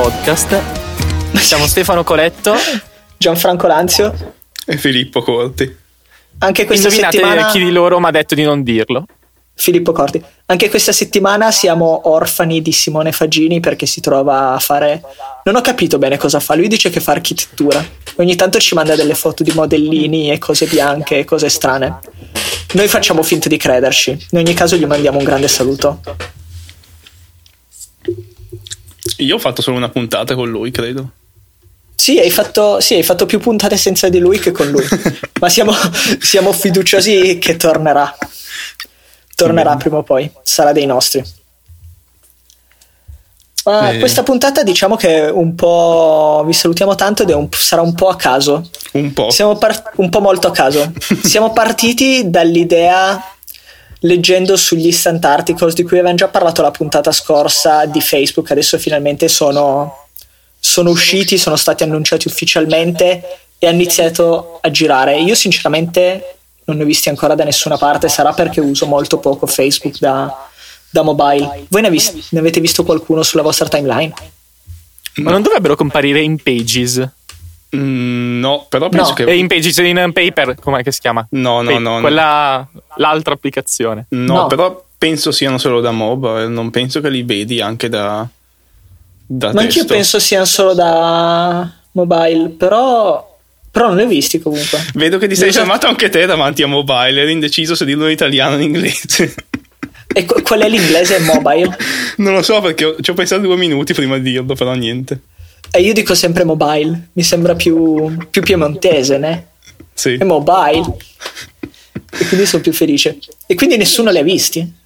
Podcast. Siamo Stefano Coletto, Gianfranco Lanzio. E Filippo Corti. Anche questa Indovinate settimana chi di loro mi ha detto di non dirlo. Filippo Corti. Anche questa settimana siamo orfani di Simone Fagini perché si trova a fare Non ho capito bene cosa fa. Lui dice che fa architettura. Ogni tanto ci manda delle foto di modellini e cose bianche e cose strane. Noi facciamo finta di crederci. In ogni caso gli mandiamo un grande saluto. Io ho fatto solo una puntata con lui, credo. Sì, hai fatto, sì, hai fatto più puntate senza di lui che con lui. Ma siamo, siamo fiduciosi che tornerà. Tornerà prima o poi, sarà dei nostri. Ma Eh. Questa puntata diciamo che è un po'. Vi salutiamo tanto ed è un- sarà un po' a caso. Un po'. Siamo par- un po' molto a caso. Siamo partiti dall'idea, leggendo sugli instant articles di cui avevamo già parlato la puntata scorsa di Facebook, adesso finalmente sono, sono usciti, sono stati annunciati ufficialmente e hanno iniziato a girare. Io sinceramente non ne ho visti ancora da nessuna parte, sarà perché uso molto poco Facebook da, da mobile. Voi ne, vis- ne avete visto qualcuno sulla vostra timeline? Ma non dovrebbero comparire in Pages? Mm, no, però penso No, che... Eh, in Pages, in Paper, com'è che si chiama? No, no, no, no. Quella, l'altra applicazione. No, No. però penso siano solo da mobile, non penso che li vedi anche da, da Ma anch'io penso siano solo da mobile, però, però non li ho visti comunque. Vedo che ti sei fermato anche te davanti a mobile, eri indeciso se dirlo in italiano o in inglese. E qu- qual è l'inglese mobile? non lo so perché ho- ci ho pensato due minuti prima di dirlo, però niente. E io dico sempre mobile, mi sembra più, più piemontese, né? Sì. È mobile. E quindi sono più felice. E quindi nessuno li ha visti?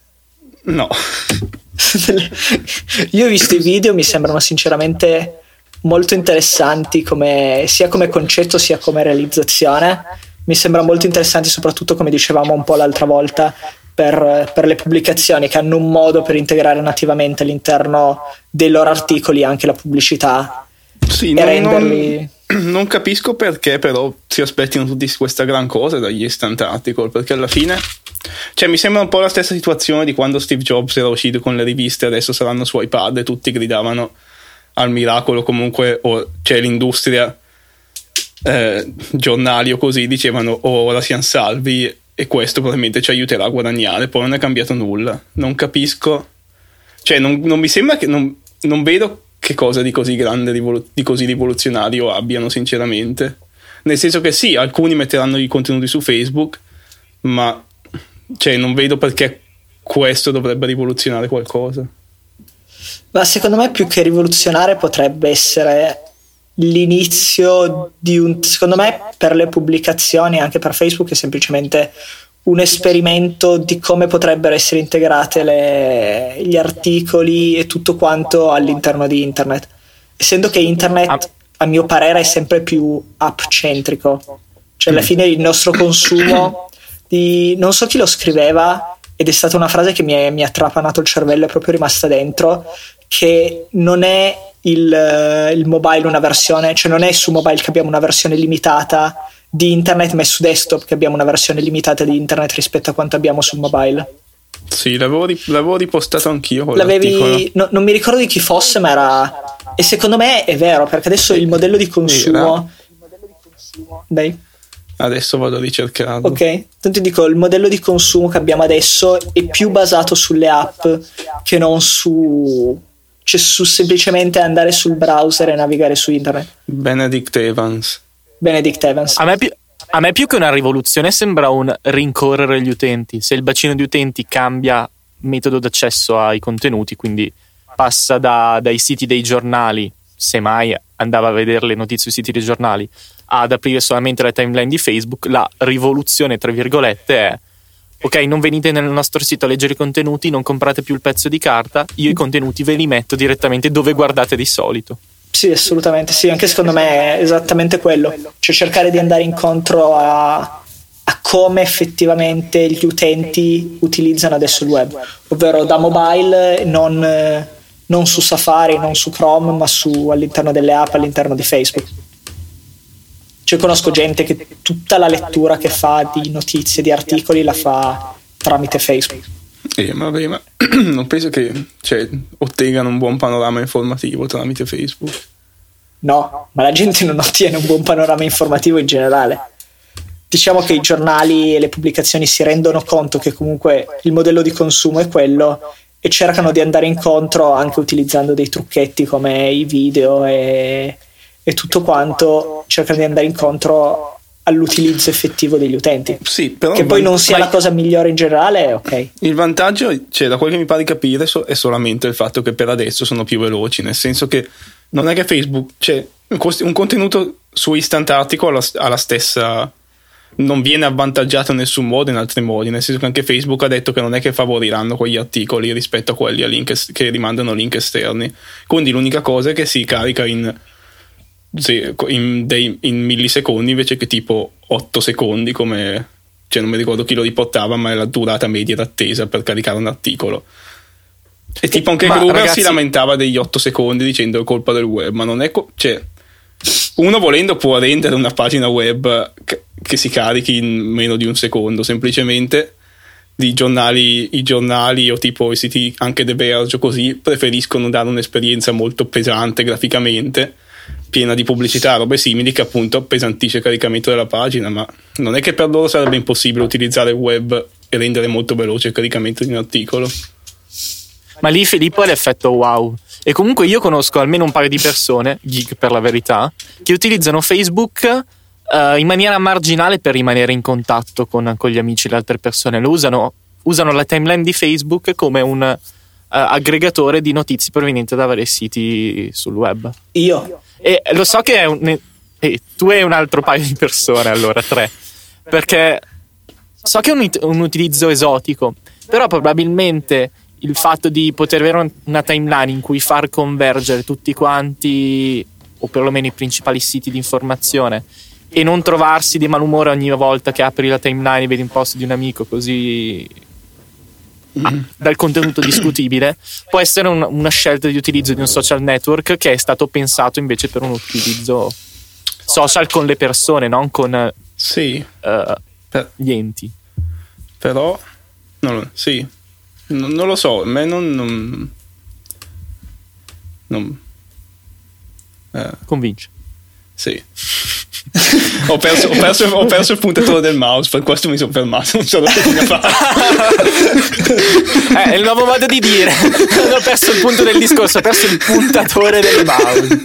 No. Io ho visto i video, mi sembrano sinceramente molto interessanti come- sia come concetto sia come realizzazione. Mi sembra molto interessanti soprattutto come dicevamo un po' l'altra volta per, per le pubblicazioni che hanno un modo per integrare nativamente all'interno dei loro articoli anche la pubblicità Sì, e non, renderli... non- non capisco perché però si aspettino tutti questa gran cosa dagli instant article, perché alla fine... Cioè, mi sembra un po' la stessa situazione di quando Steve Jobs era uscito con le riviste, adesso saranno su iPad e tutti gridavano al miracolo comunque, o cioè l'industria, eh, giornali o così, dicevano "Oh, ora siamo salvi e questo probabilmente ci aiuterà a guadagnare, poi non è cambiato nulla. Non capisco, cioè non, non mi sembra che, non, non vedo che cosa di così grande, di così rivoluzionario abbiano sinceramente. Nel senso che sì, alcuni metteranno i contenuti su Facebook, ma cioè, non vedo perché questo dovrebbe rivoluzionare qualcosa. Ma secondo me più che rivoluzionare potrebbe essere l'inizio di un... Secondo me per le pubblicazioni, anche per Facebook, è semplicemente un esperimento di come potrebbero essere integrate le- gli articoli e tutto quanto all'interno di internet. Essendo che internet, Ah. a mio parere, è sempre più app-centrico. Cioè, alla fine il nostro consumo di... Non so chi lo scriveva, ed è stata una frase che mi, ha trapanato il cervello, è proprio rimasta dentro, che non è il, il mobile una versione, cioè non è su mobile che abbiamo una versione limitata di internet, ma è su desktop che abbiamo una versione limitata di internet rispetto a quanto abbiamo sul mobile. Sì, l'avevo, l'avevo ripostato anchio. L'avevi, no- non mi ricordo di chi fosse, ma era. E secondo me è vero, perché adesso il modello di consumo. Dai, Adesso vado a ricercarlo. ok. Tanto dico, il modello di consumo che abbiamo adesso è più basato sulle app che non su. cioè su semplicemente andare sul browser e navigare su internet. Benedict Evans. Benedict Evans. A me, più, a me più che una rivoluzione sembra un rincorrere gli utenti. Se il bacino di utenti cambia metodo d'accesso ai contenuti, quindi passa da- dai siti dei giornali, se mai andava a vedere le notizie sui siti dei giornali, ad aprire solamente la timeline di Facebook, la rivoluzione, tra virgolette, è ok, non venite nel nostro sito a leggere i contenuti, non comprate più il pezzo di carta, io i contenuti ve li metto direttamente dove guardate di solito. Sì, assolutamente, sì, anche secondo me è esattamente quello, cioè cercare di andare incontro a, a come effettivamente gli utenti utilizzano adesso il web, ovvero da mobile, non, non su Safari, non su Chrome, ma su, all'interno delle app, all'interno di Facebook. Cioè conosco gente che tutta la lettura che fa di notizie, di articoli, la fa tramite Facebook. Eh, vabbè, ma non penso che cioè, ottengano un buon panorama informativo tramite Facebook. No, ma la gente non ottiene un buon panorama informativo in generale. Diciamo che i giornali e le pubblicazioni si rendono conto che comunque il modello di consumo è quello e cercano di andare incontro anche utilizzando dei trucchetti come i video e, e tutto quanto, cercano di andare incontro all'utilizzo effettivo degli utenti. Sì, però che poi non sia la cosa migliore in generale, ok. Il vantaggio, cioè, da quel che mi pare di capire, è solamente il fatto che per adesso sono più veloci, nel senso che non è che Facebook, cioè, un contenuto su Instant Article ha la stessa non viene avvantaggiato in nessun modo in altri modi, nel senso che anche Facebook ha detto che non è che favoriranno quegli articoli rispetto a quelli a link, che rimandano link esterni. Quindi l'unica cosa è che si carica in, in, dei, in millisecondi invece che tipo 8 secondi, come cioè non mi ricordo chi lo riportava, ma è la durata media d'attesa per caricare un articolo. E tipo anche Gruber ragazzi... si lamentava degli 8 secondi dicendo è colpa del web, ma non è... Co- cioè, uno volendo può rendere una pagina web che si carichi in meno di un secondo, semplicemente i giornali, i giornali o tipo i siti anche The Verge o così preferiscono dare un'esperienza molto pesante graficamente, piena di pubblicità, robe simili che appunto appesantisce il caricamento della pagina, ma non è che per loro sarebbe impossibile utilizzare il web e rendere molto veloce il caricamento di un articolo. Ma lì Filippo è l'effetto wow. E comunque io conosco almeno un paio di persone, geek per la verità, che utilizzano Facebook uh, in maniera marginale per rimanere in contatto con, con, gli amici e le altre persone. Lo usano, usano la timeline di Facebook come un uh, aggregatore di notizie provenienti da vari siti sul web. Io. E lo so che è un, eh, tu e un altro paio di persone, allora tre. Perché so che è un, un utilizzo esotico, però probabilmente il fatto di poter avere una timeline in cui far convergere tutti quanti, o perlomeno i principali siti di informazione, e non trovarsi di malumore ogni volta che apri la timeline e vedi un post di un amico così dal contenuto discutibile, può essere un, una scelta di utilizzo di un social network che è stato pensato invece per un utilizzo social con le persone, non con sì, uh, per, gli enti. Però, no, sì, non, non lo so, a me non... non, non eh. Convince. Sì. ho, perso, ho, perso, ho, perso, il puntatore del mouse, per questo mi sono fermato. Non so da che fare. eh, è il nuovo modo di dire. Non ho perso il punto del discorso, ho perso il puntatore del mouse.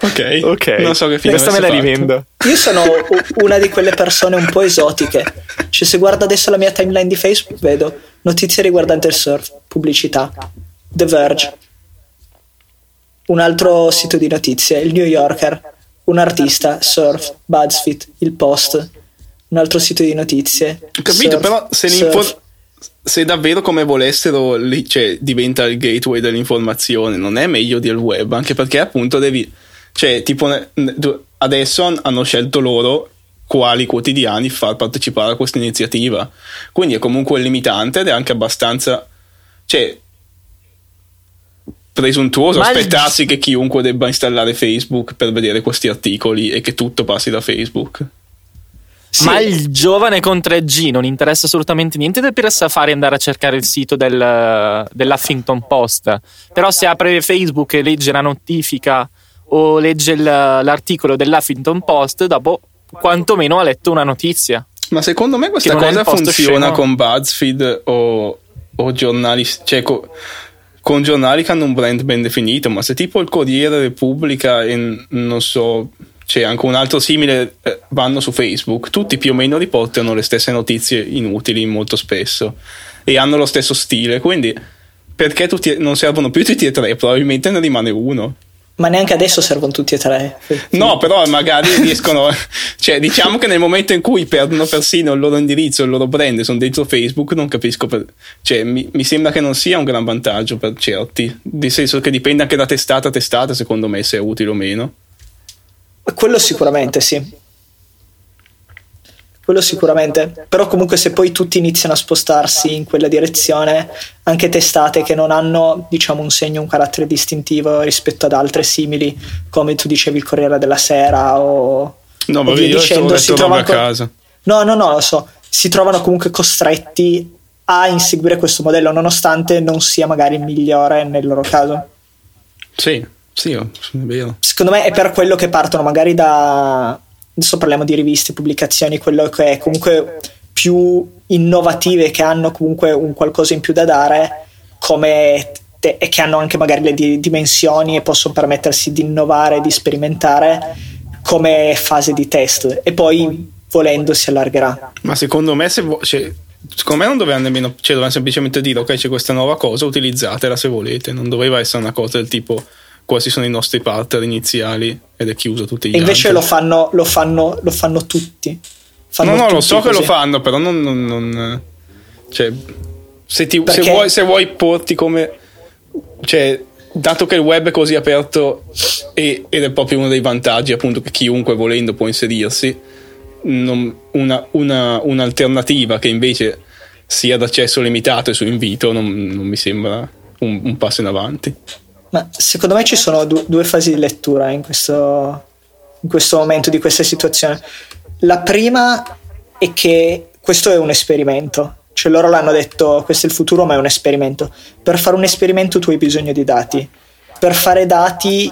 Ok, ok. Non so che fine Questa me la rivendo. Io sono una di quelle persone un po' esotiche. Cioè, se guardo adesso la mia timeline di Facebook, vedo notizie riguardanti il surf, pubblicità, The Verge, un altro sito di notizie, il New Yorker, un artista, surf, BuzzFeed, il Post, un altro sito di notizie. Ho capito, surf, però se, se, davvero come volessero lì, cioè, diventa il gateway dell'informazione, non è meglio del web, anche perché appunto devi cioè, tipo, adesso hanno scelto loro quali quotidiani far partecipare a questa iniziativa. Quindi è comunque limitante ed è anche abbastanza. Cioè, presuntuoso Ma aspettarsi il... che chiunque debba installare Facebook per vedere questi articoli e che tutto passi da Facebook. Sì. Ma il giovane con 3G non interessa assolutamente niente del per Safari andare a cercare il sito del, dell'Huffington Post. Però se apre Facebook e legge la notifica o legge l'articolo dell'Huffington Post, dopo quantomeno ha letto una notizia. Ma secondo me questa cosa funziona sceno. con BuzzFeed o, o giornali, cioè co, con giornali che hanno un brand ben definito, ma se tipo il Corriere Repubblica e non so, c'è anche un altro simile, eh, vanno su Facebook, tutti più o meno riportano le stesse notizie inutili molto spesso e hanno lo stesso stile, quindi perché tutti, non servono più tutti e tre, probabilmente ne rimane uno. Ma neanche adesso servono tutti e tre. No, però magari riescono. cioè, diciamo che nel momento in cui perdono persino il loro indirizzo, il loro brand, sono dentro Facebook, non capisco. Per, cioè, mi, mi, sembra che non sia un gran vantaggio per certi. Nel senso che dipende anche da testata a testata, secondo me, se è utile o meno. Quello sicuramente sì quello sicuramente. Però comunque se poi tutti iniziano a spostarsi in quella direzione, anche testate che non hanno, diciamo, un segno, un carattere distintivo rispetto ad altre simili, come tu dicevi il Corriere della Sera o... No, ma via dicendo, si trova ancora... a casa. No, no, no, lo so. si trovano comunque costretti a inseguire questo modello, nonostante non sia magari il migliore nel loro caso. Sì, sì, è vero. Secondo me è per quello che partono magari da... Adesso parliamo di riviste, pubblicazioni, quello che è comunque più innovative, che hanno comunque un qualcosa in più da dare, come te, e che hanno anche magari le di- dimensioni e possono permettersi di innovare, di sperimentare come fase di test. E poi volendo si allargherà. Ma secondo me se vo- cioè, secondo me non doveva nemmeno, cioè dovevano semplicemente dire ok c'è questa nuova cosa, utilizzatela se volete, non doveva essere una cosa del tipo questi sono i nostri partner iniziali ed è chiuso tutti gli e invece altri. lo fanno, lo fanno, lo fanno tutti. Fanno no, no, lo so che così. lo fanno, però non... non- non- cioè, se, ti- se vuoi, se vuoi porti come... Cioè, dato che il web è così aperto e- ed è proprio uno dei vantaggi appunto che chiunque volendo può inserirsi, non- una- una- un'alternativa che invece sia d'accesso limitato e su invito non, non mi sembra un, un passo in avanti. Ma secondo me ci sono du- due fasi di lettura in questo, in questo momento di questa situazione. La prima è che questo è un esperimento, cioè loro l'hanno detto questo è il futuro ma è un esperimento. Per fare un esperimento tu hai bisogno di dati, per fare dati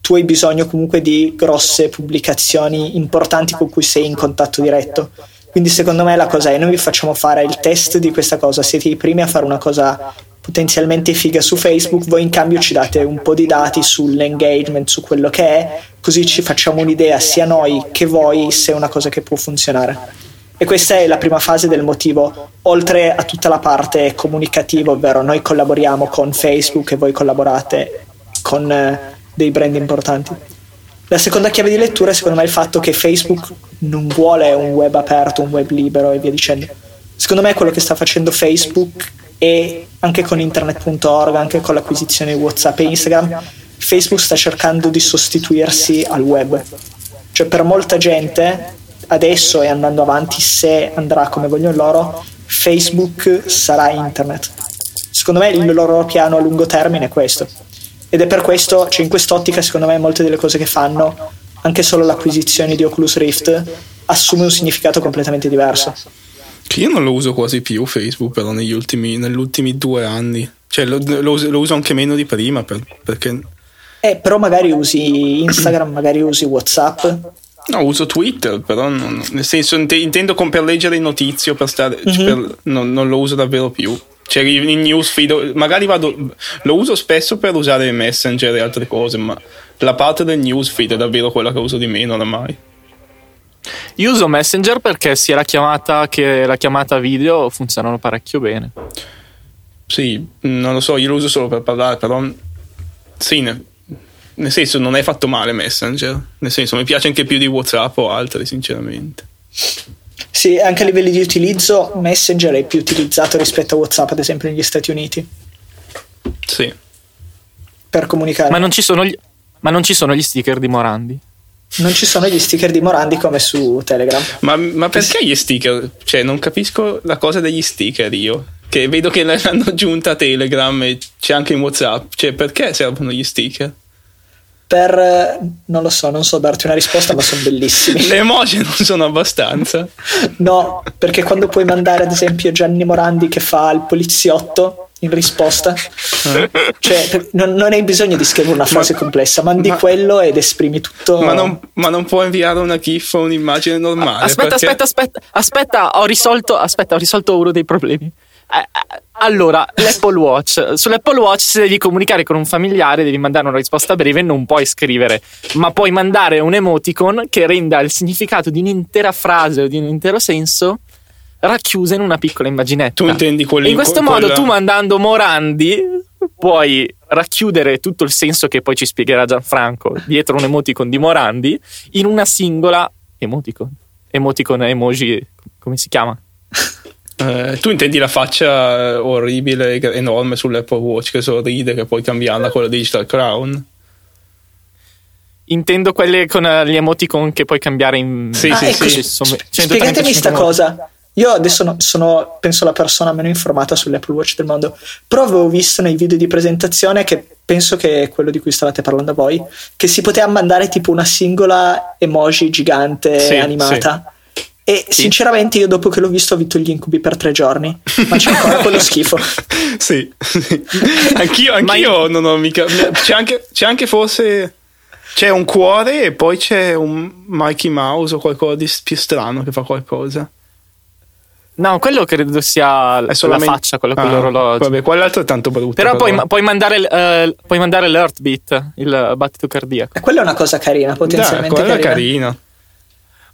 tu hai bisogno comunque di grosse pubblicazioni importanti con cui sei in contatto diretto. Quindi secondo me la cosa è noi vi facciamo fare il test di questa cosa, siete i primi a fare una cosa potenzialmente figa su Facebook, voi in cambio ci date un po' di dati sull'engagement, su quello che è, così ci facciamo un'idea sia noi che voi se è una cosa che può funzionare. E questa è la prima fase del motivo, oltre a tutta la parte comunicativa, ovvero noi collaboriamo con Facebook e voi collaborate con eh, dei brand importanti. La seconda chiave di lettura è secondo me il fatto che Facebook non vuole un web aperto, un web libero e via dicendo. Secondo me quello che sta facendo Facebook e anche con internet.org, anche con l'acquisizione di WhatsApp e Instagram, Facebook sta cercando di sostituirsi al web. Cioè per molta gente adesso e andando avanti, se andrà come vogliono loro, Facebook sarà internet. Secondo me il loro piano a lungo termine è questo. Ed è per questo, cioè in quest'ottica, secondo me, molte delle cose che fanno, anche solo l'acquisizione di Oculus Rift, assume un significato completamente diverso. Che io non lo uso quasi più Facebook, però negli ultimi, negli ultimi due anni. Cioè, lo, lo uso, lo uso anche meno di prima, per- perché... Eh, però magari usi Instagram, magari usi WhatsApp. No, uso Twitter, però non- nel senso int- intendo con per leggere le notizie, per stare, cioè, per- non, non lo uso davvero più. Cioè, i, i newsfeed, magari vado, lo uso spesso per usare Messenger e altre cose, ma la parte del newsfeed è davvero quella che uso di meno oramai. Io uso Messenger perché sia la chiamata che la chiamata video funzionano parecchio bene. Sì, non lo so, io lo uso solo per parlare, però sì, ne- nel senso non è fatto male Messenger, nel senso mi piace anche più di WhatsApp o altri, sinceramente. Sì, anche a livelli di utilizzo, Messenger è più utilizzato rispetto a WhatsApp, ad esempio negli Stati Uniti, Sì. per comunicare. Ma non ci sono gli, ma non ci sono gli sticker di Morandi. Non ci sono gli sticker di Morandi come su Telegram. Ma, ma perché gli sticker? Cioè, non capisco la cosa degli sticker io. Che vedo che l'hanno aggiunta a Telegram e c'è anche in WhatsApp. Cioè, perché servono gli sticker? Per eh, non lo so, non so darti una risposta, ma sono bellissimi. Le emoji non sono abbastanza. No, perché quando puoi mandare ad esempio Gianni Morandi che fa il poliziotto in risposta, cioè per- non, non hai bisogno di scrivere una frase complessa, mandi ma- quello ed esprimi tutto. Ma, non, ma non può inviare una GIF o un'immagine normale. Aspetta, perché- aspetta, aspetta, aspetta, ho risolto, aspetta, ho risolto uno dei problemi. Eh, eh, allora, l'Apple Watch. Sull'Apple Watch, se devi comunicare con un familiare, devi mandare una risposta breve, non puoi scrivere, ma puoi mandare un emoticon che renda il significato di un'intera frase o di un intero senso racchiusa in una piccola immaginetta. Tu intendi quelli E in questo que- modo, quella- tu mandando Morandi, puoi racchiudere tutto il senso che poi ci spiegherà Gianfranco dietro un emoticon di Morandi in una singola emoticon. Emoticon emoji, come si chiama? Eh, tu intendi la faccia eh, orribile, enorme sull'Apple Watch che sorride, che puoi cambiarla con la Digital Crown? Intendo quelle con eh, gli emoticon che puoi cambiare in Sì, Ah, sì, ecco, sì. Sono Spiegatemi 135 sta modi. cosa. Io adesso no- sono, penso, la persona meno informata sull'Apple Watch del mondo, però avevo visto nei video di presentazione che penso che è quello di cui stavate parlando voi, che si poteva mandare tipo una singola emoji gigante Sì, animata. E sinceramente io dopo che l'ho visto ho avuto gli incubi per tre giorni, ma c'è ancora quello schifo. sì, sì. Anch'io, anch'io non ho mica... C'è anche, c'è anche forse... C'è un cuore e poi c'è un Mikey Mouse o qualcosa di più strano che fa qualcosa. No, quello credo sia È solamente- la faccia, quello con Ah, l'orologio. Vabbè, quell'altro è tanto brutto. Però puoi, puoi mandare, eh, puoi mandare l'heartbeat, il battito cardiaco. E quella è una cosa carina, potenzialmente quello è carina.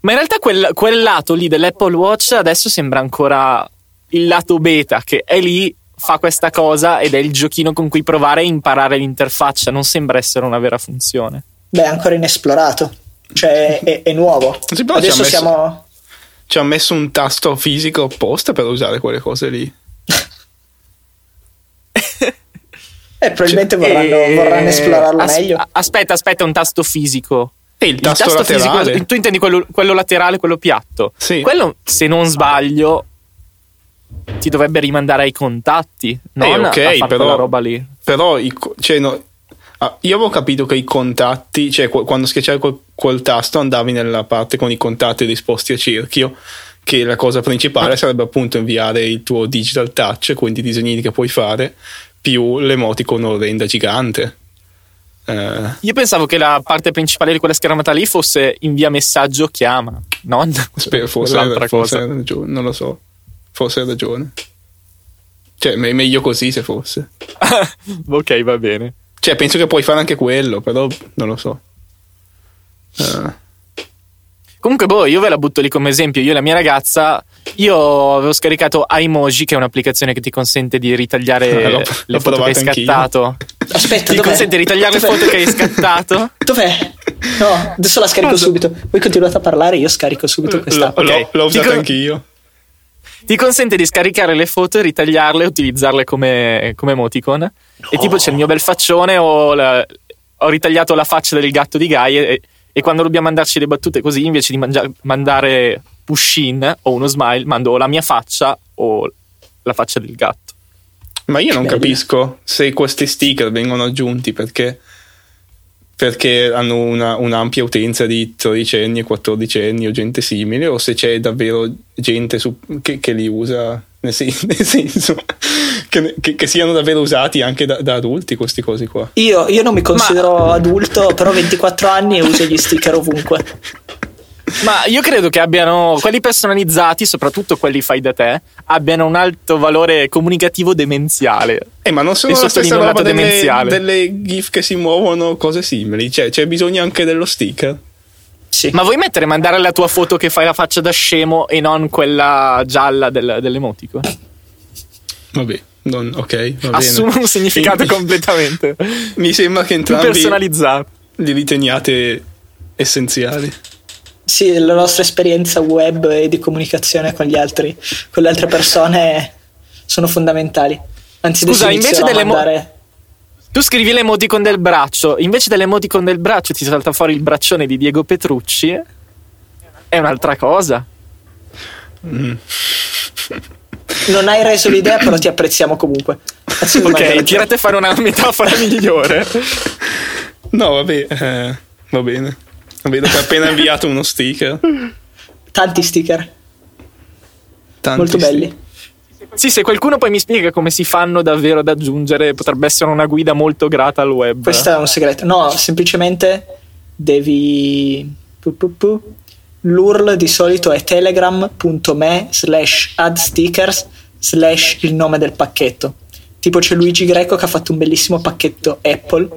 Ma in realtà quel, quel lato lì dell'Apple Watch adesso sembra ancora il lato beta, che è lì, fa questa cosa ed è il giochino con cui provare a imparare l'interfaccia. Non sembra essere una vera funzione. Beh, è ancora inesplorato. Cioè, è, è nuovo. Sì, però ci Adesso ha messo- siamo. Ci ha messo un tasto fisico apposta per usare quelle cose lì. Eh, probabilmente vorranno, E- vorranno esplorarlo as- meglio. Aspetta, aspetta, un tasto fisico. E il tasto, laterale. fisico, tu intendi quello, quello laterale, quello piatto? Sì. Quello, se non sbaglio, ti dovrebbe rimandare ai contatti, non ok, a fare però- roba lì. Però i cioè, no, ah, io avevo capito che i contatti, cioè qu- quando schiacciavi quel, quel tasto andavi nella parte con i contatti disposti a cerchio, che la cosa principale Ah. sarebbe appunto inviare il tuo digital touch, quindi i disegnini che puoi fare, più l'emoticon orrenda gigante. Eh, Io pensavo che la parte principale di quella schermata lì fosse invia messaggio, chiama, non spero, forse, quell'altra forse ragione, non lo so, forse hai ragione. Cioè, me- meglio così se fosse. ok, va bene. Cioè, penso che puoi fare anche quello, però non lo so. Eh, Comunque, boh, io ve la butto lì come esempio. Io e la mia ragazza, io avevo scaricato iMoji, che è un'applicazione che ti consente di ritagliare Eh, l'ho- le l'ho foto che hai scattato. Aspetta, Ti dov'è? consente di ritagliare le Dov'è? foto che hai scattato. Dov'è? No, adesso la scarico subito. Voi continuate a parlare, io scarico subito questa. l'ho, l'ho- Ok. l'ho usata Dico- anch'io. Ti consente di scaricare le foto, ritagliarle e utilizzarle come, come emoticon. E tipo c'è il mio bel faccione, ho, la- ho ritagliato la faccia del gatto di Guy e, e quando dobbiamo mandarci le battute così, invece di mangia- mandare push-in o uno smile, mando o la mia faccia o la faccia del gatto. Ma io non Bello. capisco se questi sticker vengono aggiunti perché, perché hanno una, un'ampia utenza di tredicenni e quattordicenni o gente simile o se c'è davvero gente su- che, che li usa, nel, sen- nel senso che, che- che siano davvero usati anche da, da adulti questi cosi qua. Io, io non mi considero adulto, però ho 24 anni e uso gli sticker ovunque. Ma io credo che abbiano quelli personalizzati, soprattutto quelli fai da te, abbiano un alto valore comunicativo demenziale. Eh, ma non sono la stessa roba delle, delle gif che si muovono, cose simili. Cioè, c'è bisogno anche dello sticker. Sì. Ma vuoi mettere mandare la tua foto che fai la faccia da scemo e non quella gialla del, dell'emotico? Vabbè, non- ok, va Assume bene. un significato Mi- completamente Mi sembra che entrambi li riteniate essenziali. Sì, la nostra esperienza web e di comunicazione con gli altri, con le altre persone sono fondamentali. Anzi, Scusa, invece delle mo- mandare- Tu scrivi l'emoticon del braccio, invece dell'emoticon del braccio ti salta fuori il braccione di Diego Petrucci. È un'altra cosa. Non hai reso l'idea, però ti apprezziamo comunque. Per Ok, tirate a fare una metafora migliore. No, vabbè, eh, va bene. Vedo che ha appena inviato uno sticker. Tanti sticker, Tanti molto sticker. belli. Sì, se qualcuno poi mi spiega come si fanno davvero ad aggiungere, potrebbe essere una guida molto grata al web. Questo è un segreto. No, semplicemente devi. L'URL di solito è telegram.me slash add stickers slash il nome del pacchetto. Tipo c'è Luigi Greco che ha fatto un bellissimo pacchetto Apple.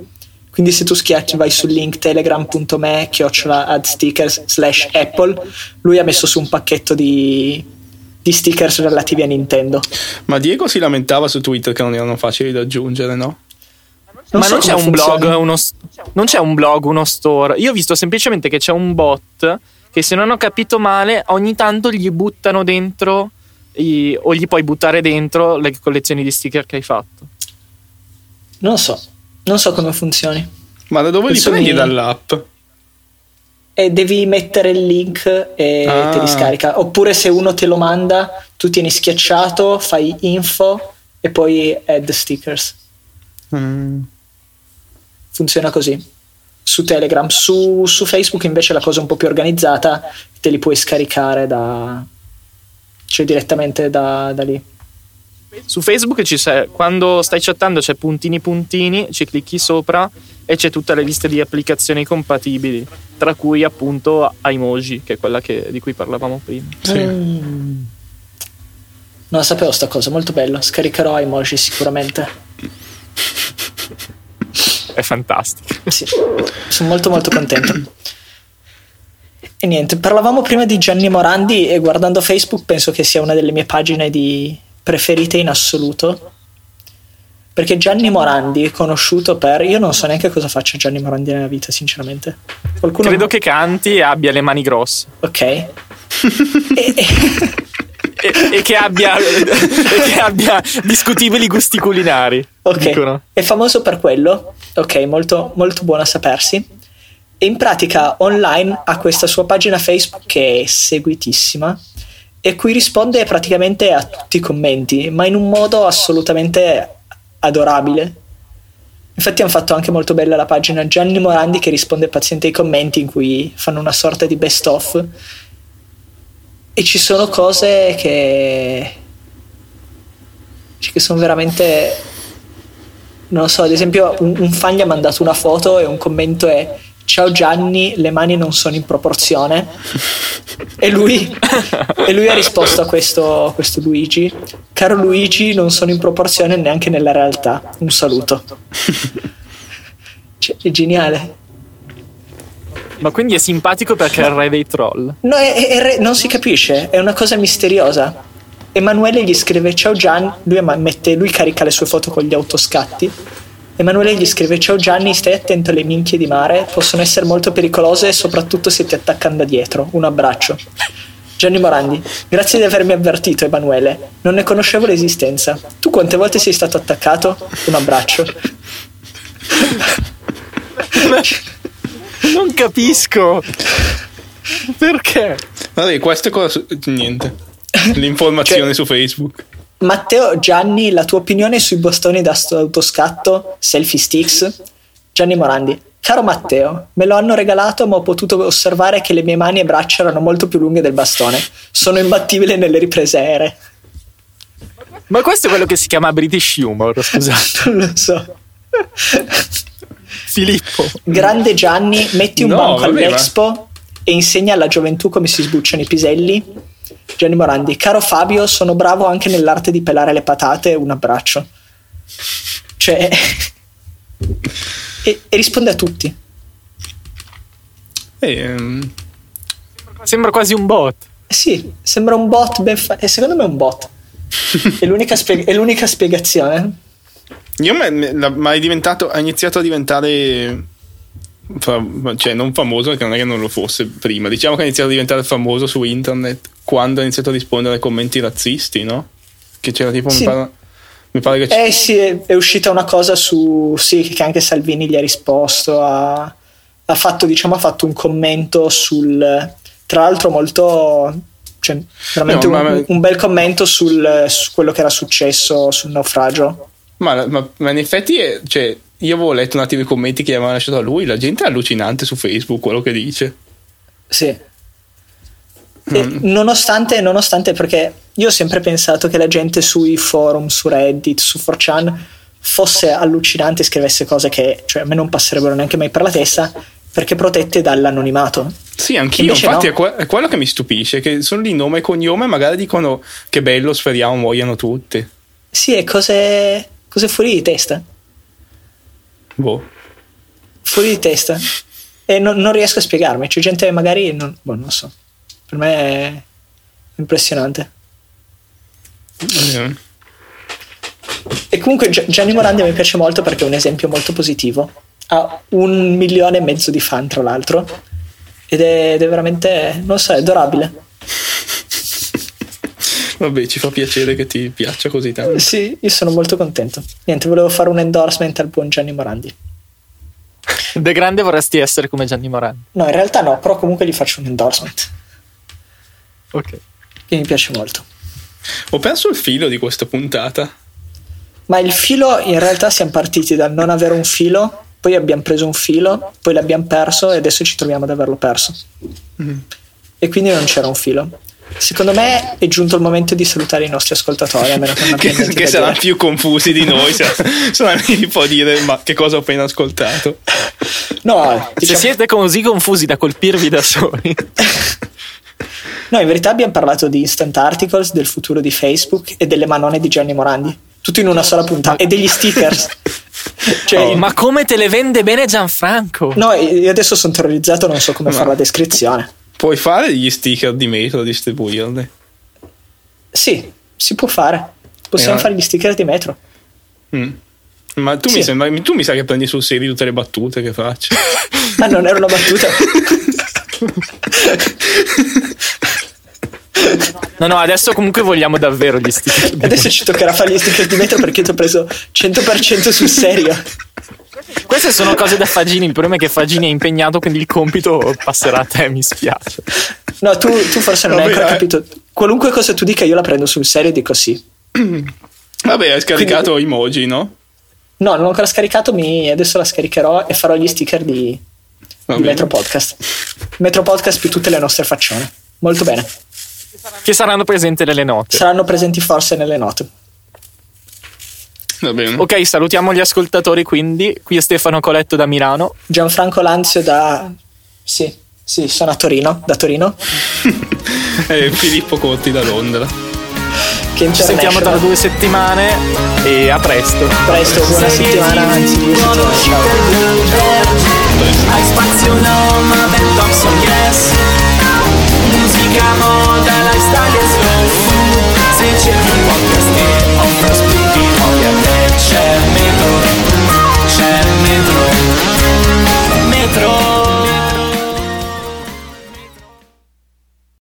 Quindi se tu schiacci vai sul link telegram.me chiocciola add stickers slash Apple, lui ha messo su un pacchetto di, di stickers relativi a Nintendo. Ma Diego si lamentava su Twitter che non erano facili da aggiungere, no? Non Ma so non c'è un blog, uno non c'è un blog, uno store. Io ho visto semplicemente che c'è un bot che se non ho capito male, ogni tanto gli buttano dentro i- o gli puoi buttare dentro le collezioni di sticker che hai fatto. Non so, non so come funzioni. Ma da dove li Questo prendi mi- dall'app? e devi mettere il link e Ah. te li scarica. Oppure se uno te lo manda, tu tieni schiacciato, fai info e poi add stickers. Mm. Funziona così. Su Telegram, su, su Facebook invece la cosa è un po' più organizzata. te li puoi scaricare da, cioè direttamente da, da lì. Su Facebook ci sei, quando stai chattando c'è puntini puntini, ci clicchi sopra e c'è tutta la lista di applicazioni compatibili, tra cui appunto Emoji, che è quella che, di cui parlavamo prima. Sì. Mm. Non sapevo sta cosa, molto bello. Scaricherò emoji sicuramente. È fantastico. Sì, sono molto molto contento. E niente, parlavamo prima di Gianni Morandi e guardando Facebook penso che sia una delle mie pagine di preferite in assoluto. Perché Gianni Morandi è conosciuto per... Io non so neanche cosa faccia Gianni Morandi nella vita, sinceramente. Qualcuno... Credo che canti e abbia le mani grosse. Ok. e, e... E, e, che abbia, e, che abbia, discutibili gusti culinari. Ok, dicono. è famoso per quello. Ok, molto, molto buono a sapersi. E in pratica online ha questa sua pagina Facebook che è seguitissima e cui risponde praticamente a tutti i commenti, ma in un modo assolutamente adorabile. Infatti hanno fatto anche molto bella la pagina Gianni Morandi che risponde paziente ai commenti in cui fanno una sorta di best of e ci sono cose che che sono veramente non lo so ad esempio un, un, fan gli ha mandato una foto e un commento è ciao Gianni le mani non sono in proporzione e lui, e lui ha risposto a questo, questo Luigi caro Luigi non sono in proporzione neanche nella realtà un saluto cioè, è geniale ma quindi è simpatico perché è il re dei troll? No, è, è re, non si capisce, è una cosa misteriosa. Emanuele gli scrive ciao Gianni, lui, mette, lui carica le sue foto con gli autoscatti. Emanuele gli scrive ciao Gianni, stai attento alle minchie di mare, possono essere molto pericolose soprattutto se ti attaccano da dietro. Un abbraccio. Gianni Morandi, grazie di avermi avvertito Emanuele, non ne conoscevo l'esistenza. Tu quante volte sei stato attaccato? Un abbraccio. Non capisco. Perché? Vabbè, queste cose. Niente. L'informazione cioè, su Facebook. Matteo, Gianni, la tua opinione sui bastoni da autoscatto selfie sticks? Gianni Morandi. Caro Matteo, me lo hanno regalato ma ho potuto osservare che le mie mani e braccia erano molto più lunghe del bastone. Sono imbattibile nelle riprese aeree. Ma questo è quello che si chiama British Humor, scusate. non lo so. Filippo. Grande Gianni, metti un no, banco all'Expo e insegna alla gioventù come si sbucciano i piselli. Gianni Morandi, caro Fabio, sono bravo anche nell'arte di pelare le patate. Un abbraccio. Cioè, e, e, risponde a tutti. E, um... Sembra quasi un bot. Sì, sembra un bot ben fatto. E secondo me è un bot. è, l'unica spie- è l'unica spiegazione. Io ma è diventato, ha iniziato a diventare cioè non famoso perché non è che non lo fosse prima diciamo che ha iniziato a diventare famoso su internet quando ha iniziato a rispondere ai commenti razzisti no? che c'era tipo sì. mi, pare, mi pare che eh sì è, è, uscita una cosa su sì che anche Salvini gli ha risposto ha, ha fatto diciamo ha fatto un commento sul tra l'altro molto cioè, veramente no, un, un, bel commento sul, su quello che era successo sul naufragio ma, ma, ma in effetti, è, cioè, io avevo letto un attimo i commenti che avevano lasciato a lui. La gente è allucinante su Facebook quello che dice. Sì. Mm. Nonostante, nonostante, perché io ho sempre pensato che la gente sui forum, su Reddit, su 4chan fosse allucinante e scrivesse cose che cioè, a me non passerebbero neanche mai per la testa perché protette dall'anonimato. Sì, anch'io. Infatti, no. è, que- è, quello che mi stupisce: che sono lì nome e cognome, magari dicono che bello, speriamo muoiano tutti. Sì, è cose Cos'è fuori di testa? Boh. Fuori di testa. E non, non riesco a spiegarmi. C'è gente che magari. Non, boh, non so. Per me è impressionante. Mm. E comunque Gianni Morandi mi piace molto perché è un esempio molto positivo. Ha un milione e mezzo di fan, tra l'altro. Ed è, ed è veramente. Non so, è adorabile. Vabbè, ci fa piacere che ti piaccia così tanto. Sì, io sono molto contento. Niente, volevo fare un endorsement al buon Gianni Morandi. De grande vorresti essere come Gianni Morandi? No, in realtà no, però comunque gli faccio un endorsement. Ok. Che mi piace molto. Ho perso il filo di questa puntata. Ma il filo, in realtà siamo partiti dal non avere un filo, poi abbiamo preso un filo, poi l'abbiamo perso e adesso ci troviamo ad averlo perso. Mm. e quindi non c'era un filo. Secondo me è giunto il momento di salutare i nostri ascoltatori, a meno che non che, che saranno dire. più confusi di noi. se- Saranno lì a dire ma che cosa ho appena ascoltato. No, Se diciamo- siete così confusi da colpirvi da soli, no, in verità abbiamo parlato di instant articles, del futuro di Facebook e delle manone di Gianni Morandi. Tutto in una sola puntata. E degli stickers. Cioè, Oh. ma come te le vende bene Gianfranco? No, io adesso sono terrorizzato, non so come Ma- fare la descrizione. Puoi fare gli sticker di metro, distribuirli. Sì, si può fare. Possiamo Eh, fare gli sticker di metro. Mm. Ma tu, Sì. mi sembra, tu mi sa che prendi sul serio tutte le battute che faccio. Ah, non era una battuta. No, no, adesso comunque vogliamo davvero gli sticker. Adesso ci toccherà fare gli sticker di metro perché ti ho preso 100% sul serio. Queste sono cose da Fagini. Il problema è che Fagini è impegnato, quindi il compito passerà a te. Mi spiace. No, tu, tu forse non hai Vabbè, ancora eh. capito. Qualunque cosa tu dica, io la prendo sul serio e dico sì. Vabbè, hai scaricato emoji, no? No, non l'ho ancora scaricato, mi, adesso la scaricherò e farò gli sticker di, di. Metro Podcast. Metro Podcast più tutte le nostre faccione. Molto bene. Che saranno presenti nelle note. Saranno presenti forse nelle note. Va bene. Ok, salutiamo gli ascoltatori quindi. Qui è Stefano Coletto da Milano. Gianfranco Lanzio da... Sì, sì, sono a Torino, da Torino. E Filippo Corti da Londra. Che Ci sentiamo tra due settimane e a presto. Presto, buona settimana, anzi due settimane. Ciao. moda, lifestyle jest luz Życie i podcast